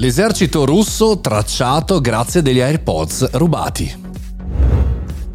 L'esercito russo tracciato grazie degli AirPods rubati.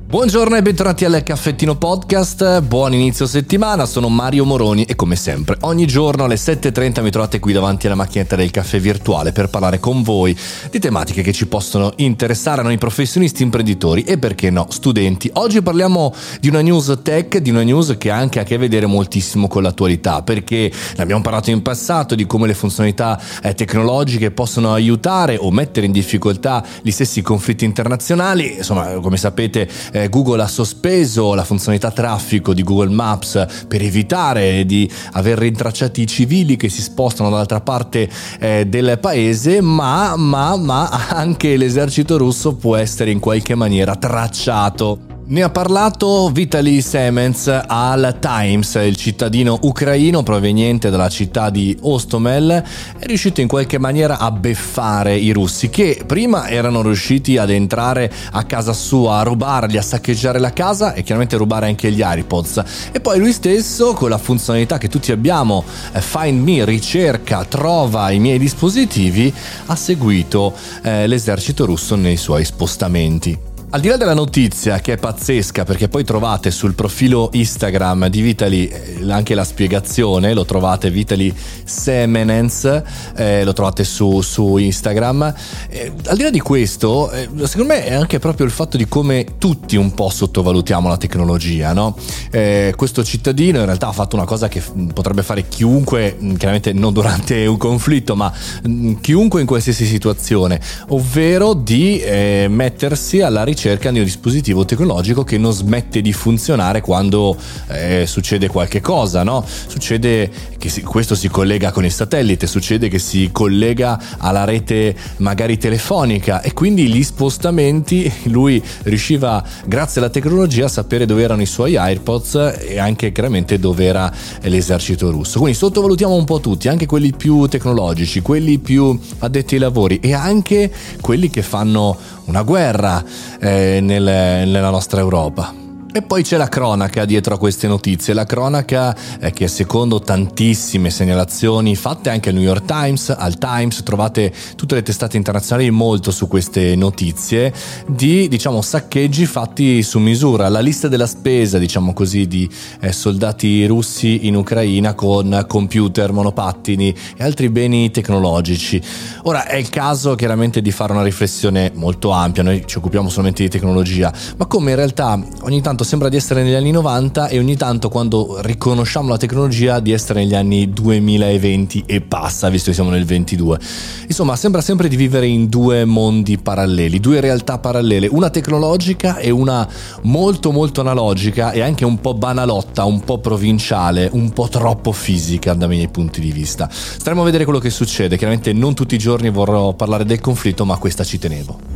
Buongiorno e bentornati al Caffettino Podcast, buon inizio settimana, sono Mario Moroni e come sempre ogni giorno alle 7.30 mi trovate qui davanti alla macchinetta del caffè virtuale per parlare con voi di tematiche che ci possono interessare noi professionisti, imprenditori e perché no studenti. Oggi parliamo di una news tech, di una news che ha anche a che vedere moltissimo con l'attualità perché ne abbiamo parlato in passato di come le funzionalità eh, tecnologiche possono aiutare o mettere in difficoltà gli stessi conflitti internazionali, insomma come sapete eh, Google ha sospeso la funzionalità traffico di Google Maps per evitare di aver rintracciati i civili che si spostano dall'altra parte eh, del paese, ma, ma, ma anche l'esercito russo può essere in qualche maniera tracciato. Ne ha parlato Vitaly Semens al Times, il cittadino ucraino proveniente dalla città di Ostomel, è riuscito in qualche maniera a beffare i russi che prima erano riusciti ad entrare a casa sua, a rubargli, a saccheggiare la casa e chiaramente rubare anche gli AirPods. E poi lui stesso, con la funzionalità che tutti abbiamo, eh, Find Me, ricerca, trova i miei dispositivi, ha seguito eh, l'esercito russo nei suoi spostamenti. Al di là della notizia che è pazzesca perché poi trovate sul profilo Instagram di Vitali eh, anche la spiegazione, lo trovate Vitali Semenens, eh, lo trovate su, su Instagram. Eh, al di là di questo, eh, secondo me è anche proprio il fatto di come tutti un po' sottovalutiamo la tecnologia, no? Eh, questo cittadino in realtà ha fatto una cosa che potrebbe fare chiunque, mm, chiaramente non durante un conflitto, ma mm, chiunque in qualsiasi situazione, ovvero di eh, mettersi alla ricerca ricerca di un dispositivo tecnologico che non smette di funzionare quando eh, succede qualche cosa, no? Succede che si, questo si collega con il satellite, succede che si collega alla rete magari telefonica e quindi gli spostamenti lui riusciva grazie alla tecnologia a sapere dove erano i suoi AirPods e anche chiaramente dove era l'esercito russo. Quindi sottovalutiamo un po' tutti, anche quelli più tecnologici, quelli più addetti ai lavori e anche quelli che fanno una guerra eh, nel, nella nostra Europa. E poi c'è la cronaca dietro a queste notizie, la cronaca è che secondo tantissime segnalazioni fatte anche al New York Times, al Times, trovate tutte le testate internazionali molto su queste notizie di diciamo saccheggi fatti su misura, la lista della spesa diciamo così di eh, soldati russi in Ucraina con computer, monopattini e altri beni tecnologici. Ora è il caso chiaramente di fare una riflessione molto ampia, noi ci occupiamo solamente di tecnologia, ma come in realtà ogni tanto sembra di essere negli anni 90 e ogni tanto quando riconosciamo la tecnologia di essere negli anni 2020 e passa, visto che siamo nel 22. Insomma, sembra sempre di vivere in due mondi paralleli, due realtà parallele, una tecnologica e una molto molto analogica e anche un po' banalotta, un po' provinciale, un po' troppo fisica da miei punti di vista. Staremo a vedere quello che succede, chiaramente non tutti i giorni vorrò parlare del conflitto, ma questa ci tenevo.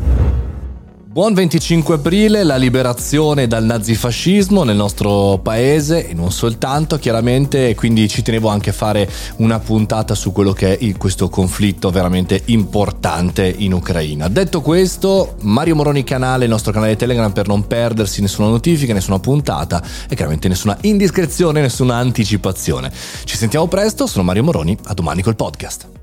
Buon 25 aprile, la liberazione dal nazifascismo nel nostro paese e non soltanto chiaramente quindi ci tenevo anche a fare una puntata su quello che è questo conflitto veramente importante in Ucraina. Detto questo, Mario Moroni canale, il nostro canale Telegram per non perdersi nessuna notifica, nessuna puntata e chiaramente nessuna indiscrezione, nessuna anticipazione. Ci sentiamo presto, sono Mario Moroni, a domani col podcast.